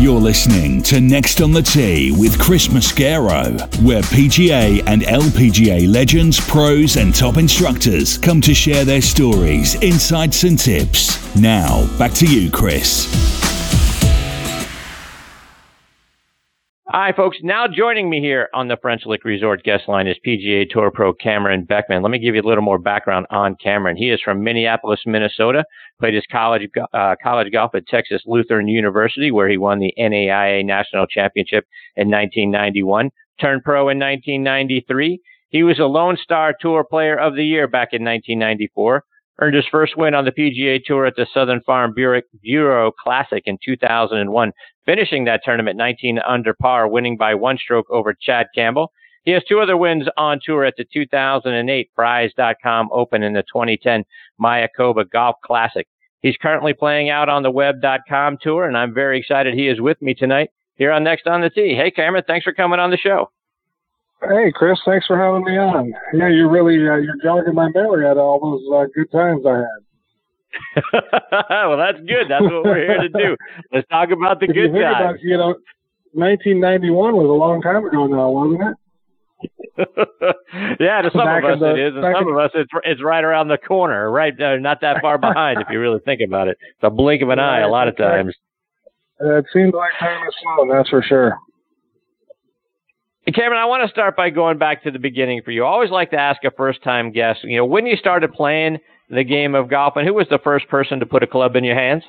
You're listening to Next on the Tee with Chris Mascaro, where PGA and LPGA legends, pros, and top instructors come to share their stories, insights, and tips. Now, back to you, Chris. Hi, folks. Now joining me here on the French Lick Resort guest line is PGA Tour Pro Cameron Beckman. Let me give you a little more background on Cameron. He is from Minneapolis, Minnesota. Played his college uh, college golf at Texas Lutheran University, where he won the NAIA National Championship in 1991. Turned pro in 1993. He was a Lone Star Tour Player of the Year back in 1994 earned his first win on the PGA Tour at the Southern Farm Bureau Classic in 2001, finishing that tournament 19 under par, winning by one stroke over Chad Campbell. He has two other wins on tour at the 2008 Frys.com Open and the 2010 Mayakoba Golf Classic. He's currently playing out on the web.com tour, and I'm very excited he is with me tonight here on Next on the Tee. Hey, Cameron, thanks for coming on the show. Hey, Chris, thanks for having me on. Yeah, you're really uh, you're jogging my memory at all those uh, good times I had. well, that's good. That's what we're here to do. Let's talk about the if good you times. About, you know, 1991 was a long time ago now, wasn't it? yeah, to some back of us the, it is, and some of us it's it's right around the corner, right, uh, not that far behind if you really think about it. It's a blink of an eye a lot of times. It seems like time is slow, that's for sure. Cameron, I want to start by going back to the beginning for you. I always like to ask a first time guest, you know, when you started playing the game of golf and who was the first person to put a club in your hands?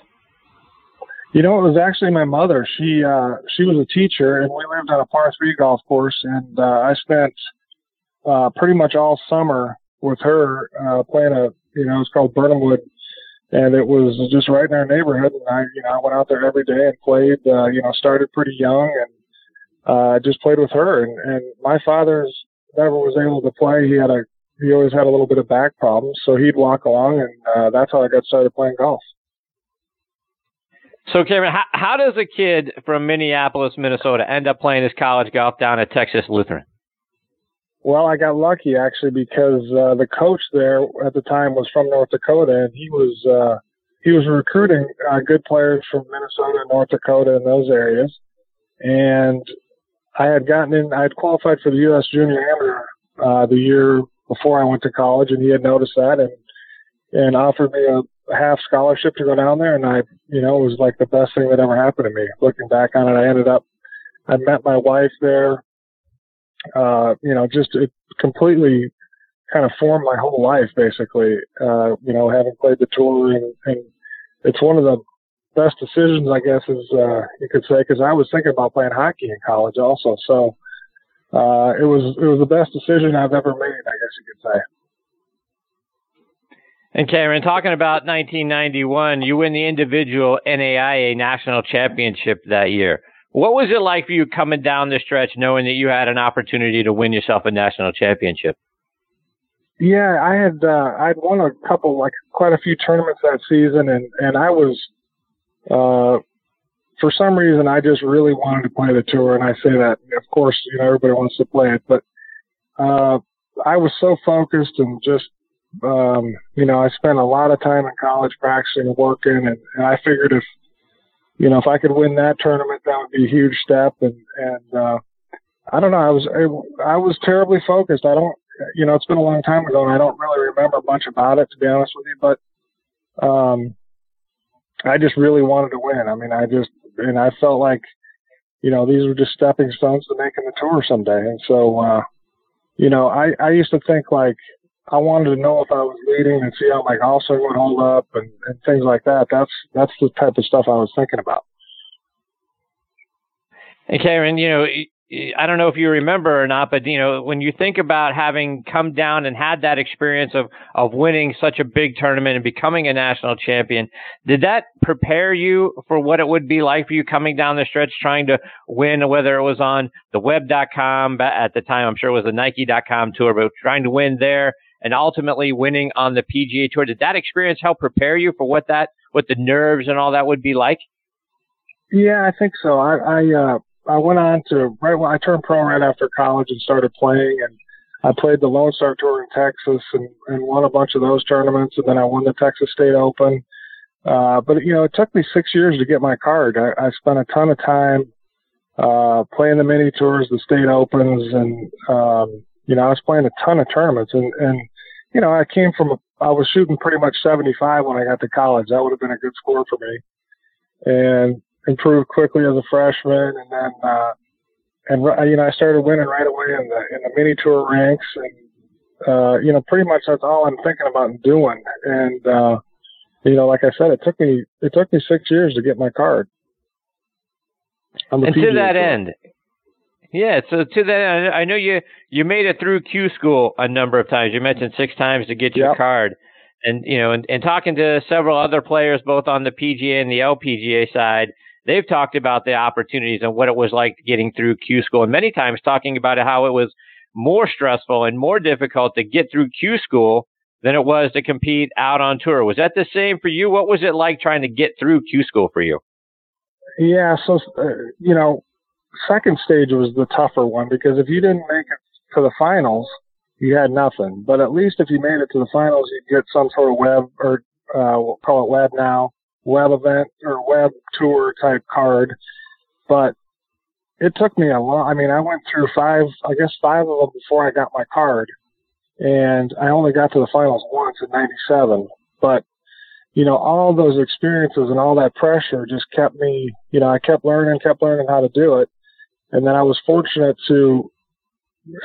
You know, it was actually my mother. She uh she was a teacher and we lived on a par three golf course and uh I spent uh pretty much all summer with her uh playing a you know, it's called Burnhamwood and it was just right in our neighborhood and I you know, I went out there every day and played uh, you know, started pretty young and uh, just played with her. And, and my father's never was able to play. He had a he always had a little bit of back problems, so he'd walk along, and uh, that's how I got started playing golf. So, Cameron, how, how does a kid from Minneapolis, Minnesota, end up playing his college golf down at Texas Lutheran? Well, I got lucky actually because uh, the coach there at the time was from North Dakota, and he was uh, he was recruiting uh, good players from Minnesota, North Dakota, and those areas. And I had gotten in, I had qualified for the U.S. Junior Amateur uh, the year before I went to college, and he had noticed that and and offered me a half scholarship to go down there, and I, you know, it was like the best thing that ever happened to me. Looking back on it, I ended up, I met my wife there. Uh, you know, just it completely kind of formed my whole life, basically. Uh, you know, having played the tour, and, and it's one of the best decisions, I guess, is uh, you could say, because I was thinking about playing hockey in college also. So uh, it was it was the best decision I've ever made, I guess you could say. And Cameron, talking about 1991, you win the individual NAIA national championship that year. What was it like for you coming down the stretch, knowing that you had an opportunity to win yourself a national championship? Yeah, I had uh, I'd won a couple, like quite a few tournaments that season, and and I was uh, for some reason, I just really wanted to play the tour, and I say that, of course, you know, everybody wants to play it, but uh, I was so focused and just, um, you know, I spent a lot of time in college practicing and working, and, and I figured if, you know, if I could win that tournament, that would be a huge step, and and uh, I don't know, I was I, I was terribly focused. I don't, you know, it's been a long time ago, and I don't really remember much about it, to be honest with you, but. Um, I just really wanted to win. I mean, I just, and I felt like, you know, these were just stepping stones to making the tour someday. And so, uh, you know, I, I used to think like, I wanted to know if I was leading and see how my golf swing would hold up and, and things like that. That's, that's the type of stuff I was thinking about. And Cameron, you know, I don't know if you remember or not, but you know, when you think about having come down and had that experience of of winning such a big tournament and becoming a national champion, did that prepare you for what it would be like for you coming down the stretch trying to win, whether it was on the web.com at the time, I'm sure it was the Nike.com tour, but trying to win there and ultimately winning on the PGA tour. Did that experience help prepare you for what that, what the nerves and all that would be like? Yeah, I think so. I, I, uh, I went on to right when I turned pro right after college and started playing, and I played the Lone Star Tour in Texas and, and won a bunch of those tournaments, and then I won the Texas State Open. Uh, but you know, it took me six years to get my card. I, I spent a ton of time uh, playing the mini tours, the state opens, and um, you know, I was playing a ton of tournaments. And and you know, I came from a, I was shooting pretty much 75 when I got to college. That would have been a good score for me, and improved quickly as a freshman, and then. Uh, and you know, I started winning right away in the in the mini tour ranks, and uh, you know, pretty much that's all I'm thinking about doing. And uh, you know, like I said, it took me it took me six years to get my card. And PGA to that tour. end, yeah. So to that end, I know you you made it through Q school a number of times. You mentioned six times to get your yep. card, and you know, and, and talking to several other players, both on the PGA and the LPGA side, they've talked about the opportunities and what it was like getting through Q school, and many times talking about how it was more stressful and more difficult to get through Q school than it was to compete out on tour. Was that the same for you? What was it like trying to get through Q school for you? Yeah, so uh, you know, second stage was the tougher one because if you didn't make it to the finals, you had nothing. But at least if you made it to the finals, you'd get some sort of web or uh, we'll call it web now, web event or web tour type card. But it took me a long. I mean, I went through five, I guess five of them before I got my card, and I only got to the finals once in '97. But you know, all those experiences and all that pressure just kept me. You know, I kept learning, kept learning how to do it, and then I was fortunate to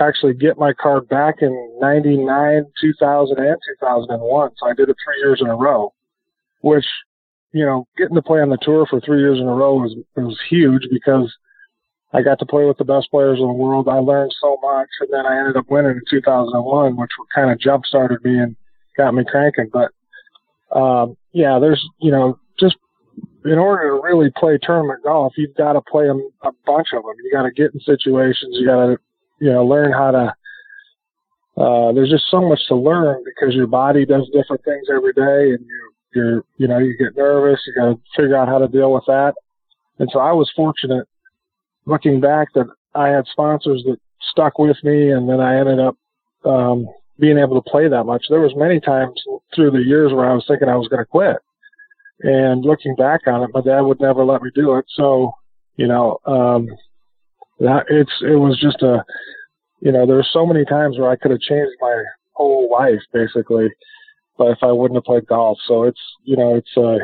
actually get my card back in 99, 2000, and 2001. So I did it three years in a row, which, you know, getting to play on the tour for three years in a row was, was huge because I got to play with the best players in the world. I learned so much, and then I ended up winning in 2001, which kind of jump started me and got me cranking. But um, yeah, there's you know just in order to really play tournament golf, you've got to play a, a bunch of them. You got to get in situations. You got to you know learn how to. Uh, there's just so much to learn because your body does different things every day, and you you're you know you get nervous. You got to figure out how to deal with that. And so I was fortunate looking back that I had sponsors that stuck with me and then I ended up um, being able to play that much. There was many times through the years where I was thinking I was going to quit. And looking back on it, my dad would never let me do it. So, you know, um, that it's, it was just a, you know, there were so many times where I could have changed my whole life basically, but if I wouldn't have played golf. So it's, you know, it's, uh,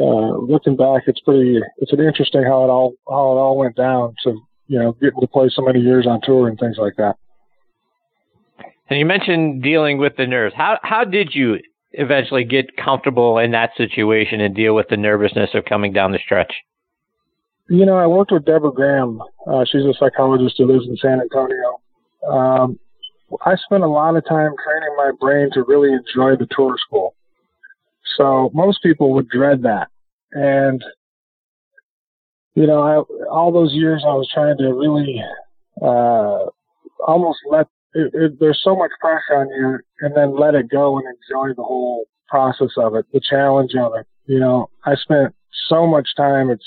uh, looking back, it's pretty, it's an interesting how it all, how it all went down to, you know, getting to play so many years on tour and things like that. And you mentioned dealing with the nerves. How, how did you eventually get comfortable in that situation and deal with the nervousness of coming down the stretch? You know, I worked with Deborah Graham. Uh, she's a psychologist who lives in San Antonio. Um, I spent a lot of time training my brain to really enjoy the tour school. So most people would dread that. And, you know, I, all those years I was trying to really, uh, almost let, it, it, there's so much pressure on you and then let it go and enjoy the whole process of it, the challenge of it. You know, I spent so much time, it's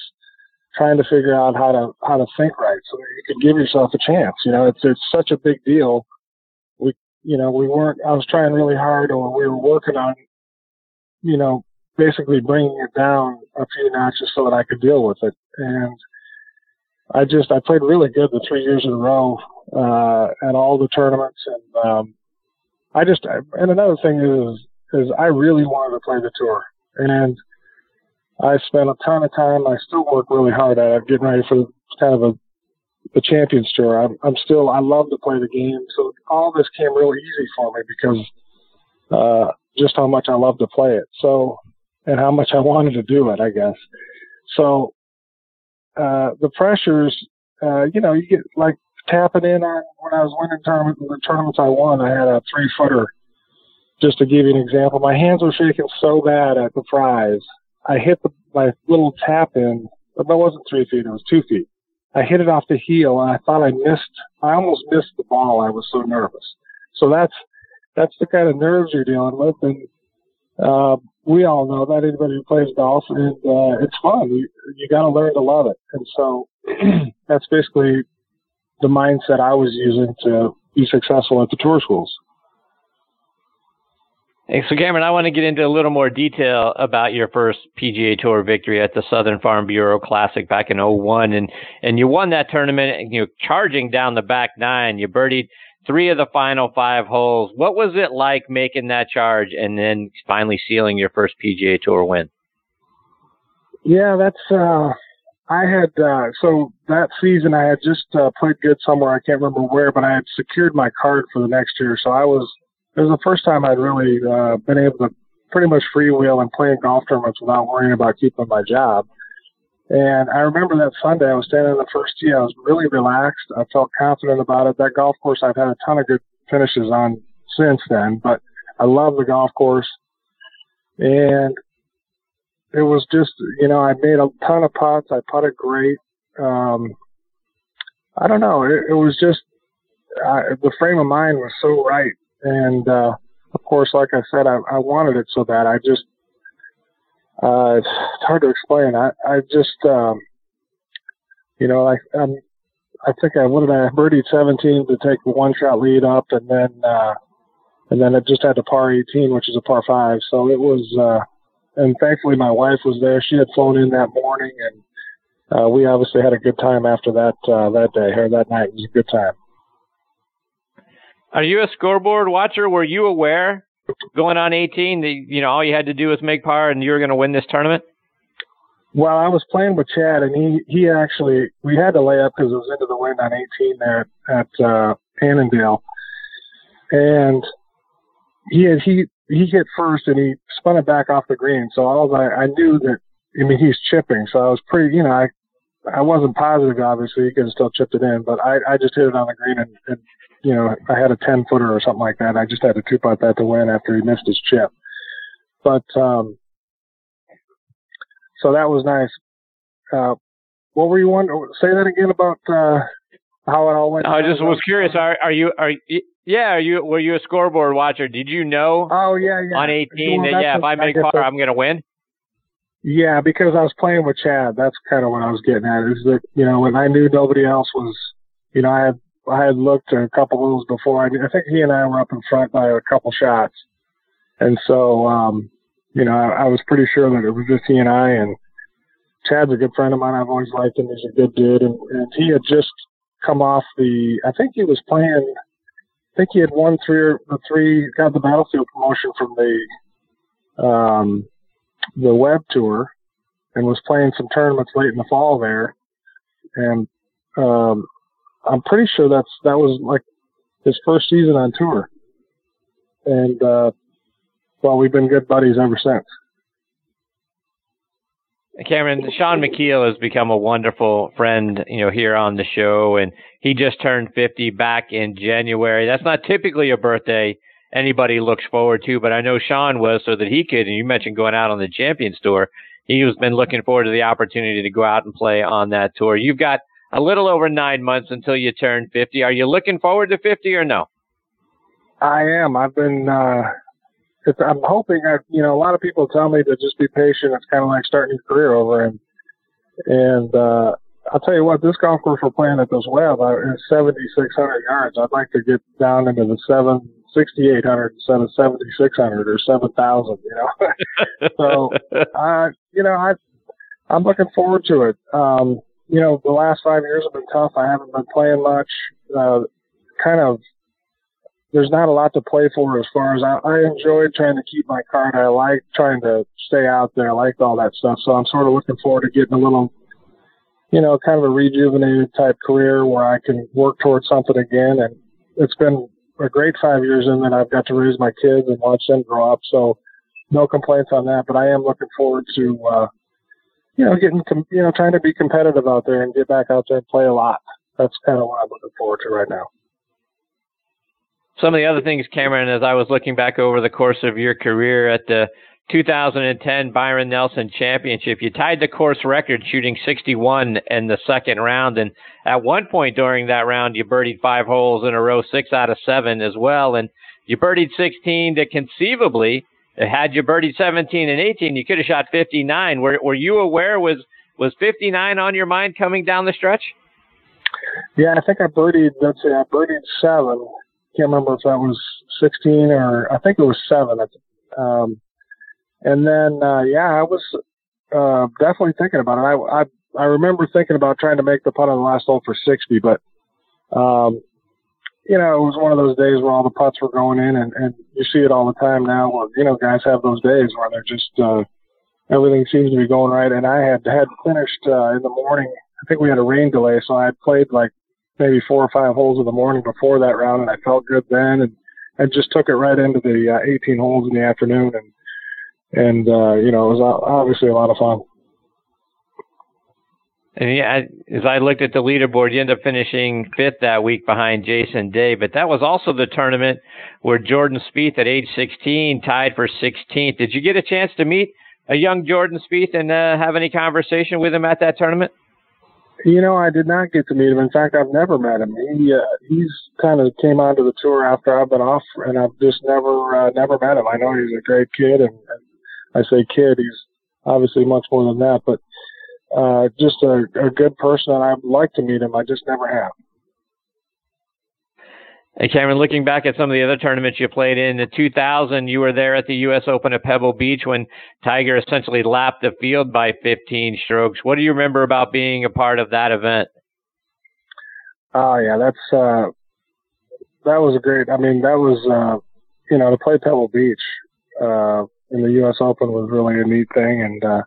trying to figure out how to, how to think right so that you could give yourself a chance. You know, it's, it's such a big deal. You know, we weren't, I was trying really hard or we were working on you know, basically bringing it down a few notches so that I could deal with it. And I just, I played really good the three years in a row, uh, at all the tournaments. And, um, I just, and another thing is, is I really wanted to play the tour and I spent a ton of time. I still work really hard at it, getting ready for kind of a, the champions tour. I'm, I'm still, I love to play the game. So all this came really easy for me because, uh, just how much I love to play it. So, and how much I wanted to do it, I guess. So, uh, the pressures, uh, you know, you get like tapping in on when I was winning tournament, the tournaments I won, I had a three footer. Just to give you an example, my hands were shaking so bad at the Frys. I hit the, my little tap in, but that wasn't three feet, it was two feet. I hit it off the heel and I thought I missed, I almost missed the ball. I was so nervous. So that's, that's the kind of nerves you're dealing with. And uh, we all know that anybody who plays golf, and uh, it's fun. You, you got to learn to love it. And so that's basically the mindset I was using to be successful at the tour schools. So, Cameron, I want to get into a little more detail about your first PGA Tour victory at the Southern Farm Bureau Classic back in 01. And, and you won that tournament, and, you know, charging down the back nine. You birdied three of the final five holes. What was it like making that charge and then finally sealing your first PGA Tour win? Yeah, that's, uh, I had, uh, so that season I had just uh, played good somewhere. I can't remember where, but I had secured my card for the next year. So I was, it was the first time I'd really uh, been able to pretty much freewheel and play in golf tournaments without worrying about keeping my job. And I remember that Sunday I was standing in the first tee. I was really relaxed. I felt confident about it. That golf course I've had a ton of good finishes on since then, but I love the golf course. And it was just, you know, I made a ton of putts. I putted great. Um, I don't know. It, it was just, I, the frame of mind was so right and uh, of course, like I said, I, I wanted it so bad. I just uh, it's hard to explain. I I just um, you know I I'm, I think I what did I birdied 17 to take the one shot lead up, and then uh, and then it just had to par 18, which is a par five. So it was. Uh, and thankfully, my wife was there. She had flown in that morning, and uh, we obviously had a good time after that uh, that day or that night. It was a good time. Are you a scoreboard watcher? Were you aware going on 18 that you know all you had to do was make par and you were going to win this tournament? Well, I was playing with Chad, and he he actually we had to lay up because it was into the wind on 18 there at uh, Annandale, and he had he he hit first and he spun it back off the green. So all I I knew that I mean he's chipping, so I was pretty you know I I wasn't positive obviously he could still chipped it in, but I I just hit it on the green and, and you know, I had a 10 footer or something like that. I just had to two putt that to win after he missed his chip. But, um, so that was nice. Uh, what were you wondering? Say that again about, uh, how it all went. I just was curious. Are, are you, are you, yeah, are you, were you a scoreboard watcher? Did you know? Oh, yeah, yeah. On 18 well, that, yeah, if I make par, I'm going to win? Yeah, because I was playing with Chad. That's kind of what I was getting at. Is that, you know, when I knew nobody else was, you know, I had I had looked a couple holes before. I, I think he and I were up in front by a couple shots, and so um, you know I, I was pretty sure that it was just he and I. And Chad's a good friend of mine. I've always liked him. He's a good dude, and, and he had just come off the. I think he was playing. I think he had won three or the three got the battlefield promotion from the um, the web tour, and was playing some tournaments late in the fall there, and um, I'm pretty sure that's that was like his first season on tour, and uh, well, we've been good buddies ever since. Cameron, Shaun Micheel has become a wonderful friend, you know, here on the show, and he just turned 50 back in January. That's not typically a birthday anybody looks forward to, but I know Shaun was so that he could. And you mentioned going out on the Champions Tour. He has been looking forward to the opportunity to go out and play on that tour. You've got a little over nine months until you turn 50. Are you looking forward to 50 or no? I am. I've been, uh, I'm hoping I, you know, a lot of people tell me to just be patient. It's kind of like starting your career over. And, and, uh, I'll tell you what, this golf course we're playing at this web is 7,600 yards. I'd like to get down into the seven, 6,800 instead of 7,600 or 7,000, you know. so, uh, you know, I, I'm looking forward to it. Um, you know, the last five years have been tough. I haven't been playing much. Uh, kind of, there's not a lot to play for as far as I, I enjoyed trying to keep my card. I like trying to stay out there. I like all that stuff. So I'm sort of looking forward to getting a little, you know, kind of a rejuvenated type career where I can work towards something again. And it's been a great five years in that I've got to raise my kids and watch them grow up. So no complaints on that, but I am looking forward to, uh, you know, getting, you know, trying to be competitive out there and get back out there and play a lot. That's kind of what I'm looking forward to right now. Some of the other things, Cameron, as I was looking back over the course of your career at the 2010 Byron Nelson Championship, you tied the course record shooting 61 in the second round. And at one point during that round, you birdied five holes in a row, six out of seven as well. And you birdied 16 to conceivably had you birdied 17 and 18, you could have shot 59. Were were you aware was was 59 on your mind coming down the stretch? Yeah, I think I birdied. Let's say I birdied seven. Can't remember if that was 16 or I think it was seven. Um, and then, uh, yeah, I was, uh, definitely thinking about it. I, I, I remember thinking about trying to make the putt on the last hole for 60, but, um, you know, it was one of those days where all the putts were going in and, and you see it all the time now where, you know, guys have those days where they're just, uh, everything seems to be going right. And I had, had finished, uh, in the morning. I think we had a rain delay. So I had played like maybe four or five holes in the morning before that round and I felt good then and, and just took it right into the uh, 18 holes in the afternoon and, and, uh, you know, it was obviously a lot of fun. And yeah, as I looked at the leaderboard, you end up finishing fifth that week behind Jason Day. But that was also the tournament where Jordan Spieth, at age 16, tied for 16th. Did you get a chance to meet a young Jordan Spieth and uh, have any conversation with him at that tournament? You know, I did not get to meet him. In fact, I've never met him. He uh, he's kind of came onto the tour after I've been off, and I've just never uh, never met him. I know he's a great kid, and, and I say kid, he's obviously much more than that, but uh, just a, a good person, and I'd like to meet him. I just never have. Hey, Cameron, looking back at some of the other tournaments you played in, in 2000, you were there at the U.S. Open at Pebble Beach when Tiger essentially lapped the field by 15 strokes. What do you remember about being a part of that event? Oh, yeah, that's, uh, that was a great, I mean, that was, uh, you know, to play Pebble Beach, uh, in the U.S. Open was really a neat thing. And, uh,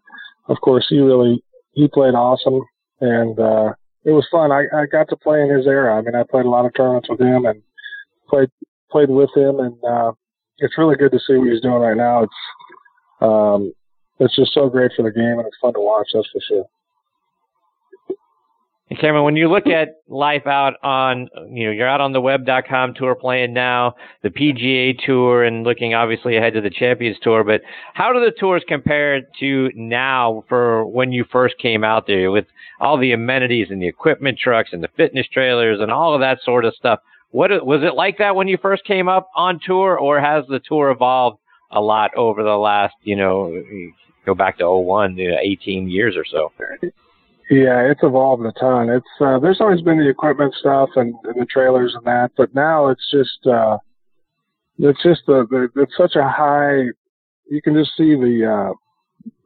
of course, he really, he played awesome and, uh, it was fun. I, I got to play in his era. I mean, I played a lot of tournaments with him and played, played with him and, uh, it's really good to see what he's doing right now. It's, um, it's just so great for the game and it's fun to watch. That's for sure. Cameron, when you look at life out on, you know, you're out on the web.com tour playing now, the PGA tour, and looking obviously ahead to the Champions Tour, but how do the tours compare to now for when you first came out there with all the amenities and the equipment trucks and the fitness trailers and all of that sort of stuff? What was it like that when you first came up on tour, or has the tour evolved a lot over the last, you know, go back to 01, you know, 18 years or so? Yeah, it's evolved a ton. It's uh, there's always been the equipment stuff and, and the trailers and that, but now it's just uh, it's just the, the it's such a high. You can just see the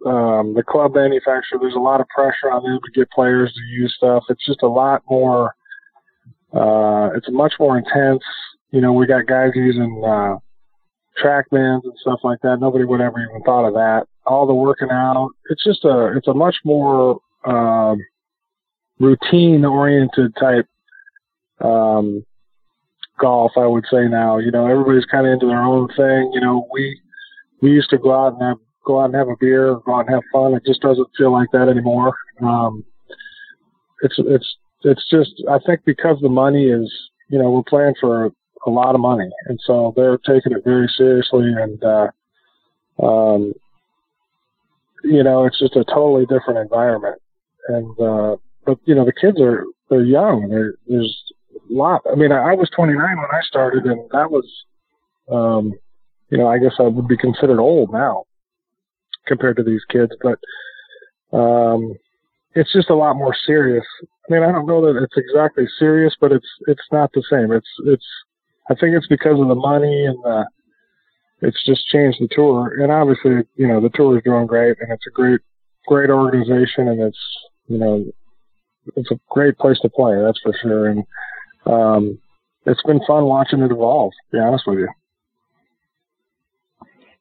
uh, um, the club manufacturer. There's a lot of pressure on them to get players to use stuff. It's just a lot more. Uh, it's much more intense. You know, we got guys using uh, TrackMans and stuff like that. Nobody would ever even thought of that. All the working out. It's just a. It's a much more um, routine oriented type um, golf. I would say now, you know, everybody's kind of into their own thing. You know, we we used to go out and have go out and have a beer, go out and have fun. It just doesn't feel like that anymore. Um, it's it's it's just I think because the money is you know we're playing for a lot of money, and so they're taking it very seriously, and uh, um, you know it's just a totally different environment and uh, but you know the kids are they're young. They're, there's a lot. I mean, I, I was 29 when I started, and that was, um, you know, I guess I would be considered old now compared to these kids, but um, it's just a lot more serious. I mean, I don't know that it's exactly serious, but it's it's not the same. It's it's I think it's because of the money and the it's just changed the tour. And obviously, you know, the tour is doing great and it's a great great organization and it's you know, it's a great place to play, that's for sure. And um, it's been fun watching it evolve. To be honest with you.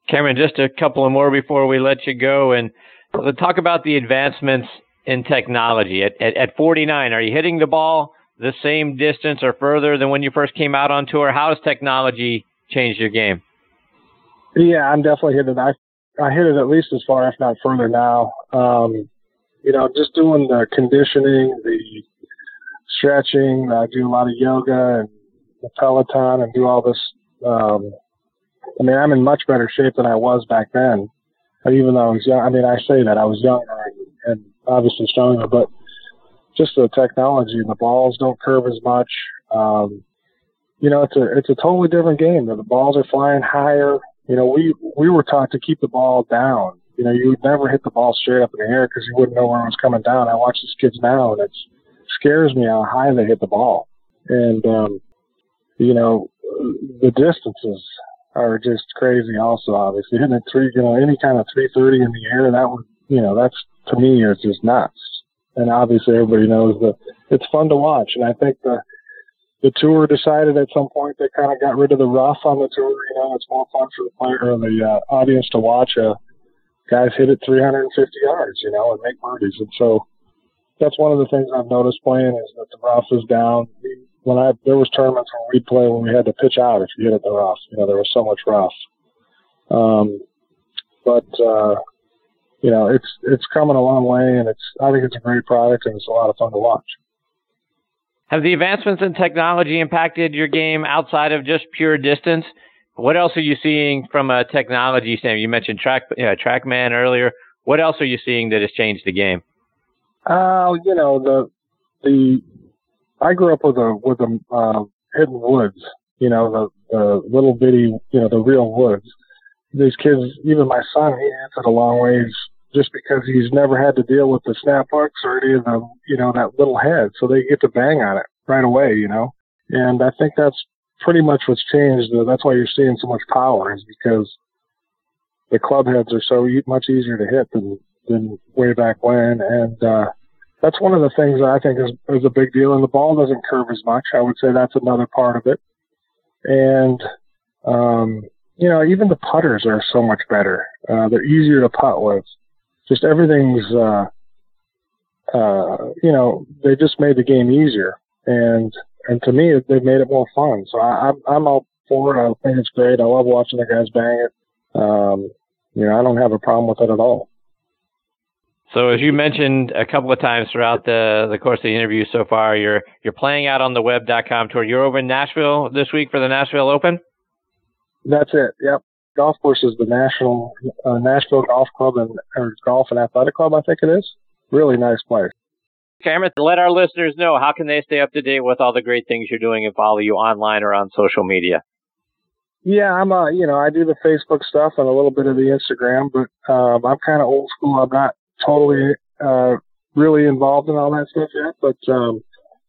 Cameron, just a couple of more before we let you go, and let's talk about the advancements in technology. At, at, at 49, are you hitting the ball the same distance or further than when you first came out on tour? How has technology changed your game? Yeah, I'm definitely hitting it. I I hit it at least as far, if not further now. Um, you know, just doing the conditioning, the stretching. I do a lot of yoga and the Peloton and do all this. Um, I mean, I'm in much better shape than I was back then. Even though I was young, I mean, I say that I was younger and, obviously stronger, but just the technology, the balls don't curve as much. Um, you know, it's a it's a totally different game. The balls are flying higher. You know, we we were taught to keep the ball down you know, you would never hit the ball straight up in the air because you wouldn't know where it was coming down. I watch these kids now, and it scares me how high they hit the ball. And, um, you know, the distances. are just crazy. Also, obviously hitting a three, you know, any kind of 330 in the air, that would, you know, that's to me is just nuts. And obviously, everybody knows that it's fun to watch. And I think the the tour decided at some point they kind of got rid of the rough on the tour. You know, it's more fun for the player or the uh, audience to watch a guys hit it 350 yards, you know, and make birdies. And so that's one of the things I've noticed playing is that the rough is down. When I there was tournaments when we'd play when we had to pitch out if you hit it the rough. You know, there was so much rough. Um, but uh, you know, it's it's coming a long way, and it's I think it's a great product, and it's a lot of fun to watch. Have the advancements in technology impacted your game outside of just pure distance? What else are you seeing from a technology standpoint? You mentioned track, you know, TrackMan earlier. What else are you seeing that has changed the game? Uh, you know the the I grew up with a with a uh, hidden woods. You know the the little bitty, you know the real woods. These kids, even my son, he answered a long ways just because he's never had to deal with the snap hooks or any of the, you know, that little head. So they get to bang on it right away, you know. And I think that's pretty much what's changed. That's why you're seeing so much power is because the club heads are so much easier to hit than, than way back when. And, uh, that's one of the things that I think is, is a big deal. And the ball doesn't curve as much. I would say that's another part of it. And, um, you know, even the putters are so much better. Uh, they're easier to putt with just everything's uh, uh, you know they just made the game easier and and to me they've made it more fun so I, I'm I'm all for it I think it's great I love watching the guys bang it um, you know I don't have a problem with it at all. So as you mentioned a couple of times throughout the the course of the interview so far, you're you're playing out on the web.com tour. You're over in Nashville this week for the Nashville Open. That's it. Yep golf course is the National uh, Nashville Golf Club and or Golf and Athletic Club, I think it is. Really nice place. Cameron, let our listeners know how can they stay up to date with all the great things you're doing and follow you online or on social media. Yeah, I'm uh, you know, I do the Facebook stuff and a little bit of the Instagram, but um, I'm kind of old school. I'm not totally uh, really involved in all that stuff yet, but um,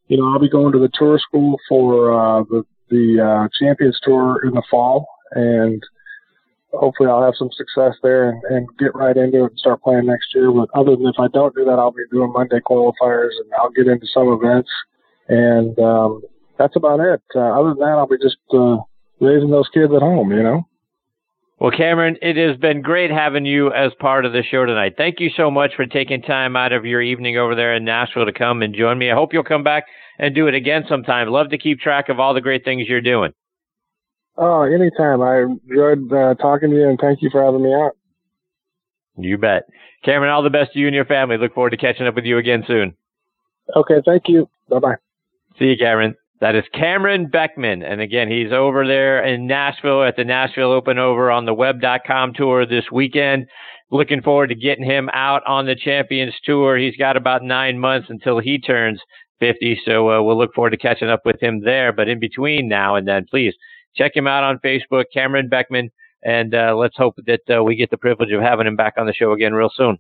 you know, I'll be going to the tour school for uh, the the uh, Champions Tour in the fall, and hopefully I'll have some success there and, and get right into it and start playing next year. But other than if I don't do that, I'll be doing Monday qualifiers and I'll get into some events. And um, that's about it. Uh, other than that, I'll be just uh, raising those kids at home, you know. Well, Cameron, it has been great having you as part of the show tonight. Thank you so much for taking time out of your evening over there in Nashville to come and join me. I hope you'll come back and do it again sometime. Love to keep track of all the great things you're doing. Oh, anytime. I enjoyed uh, talking to you, and thank you for having me out. You bet. Cameron, all the best to you and your family. Look forward to catching up with you again soon. Okay, thank you. Bye bye. See you, Cameron. That is Cameron Beckman. And again, he's over there in Nashville at the Nashville Open over on the web.com tour this weekend. Looking forward to getting him out on the Champions Tour. He's got about nine months until he turns 50. So uh, we'll look forward to catching up with him there. But in between now and then, please check him out on Facebook, Cameron Beckman, and uh, let's hope that uh, we get the privilege of having him back on the show again real soon.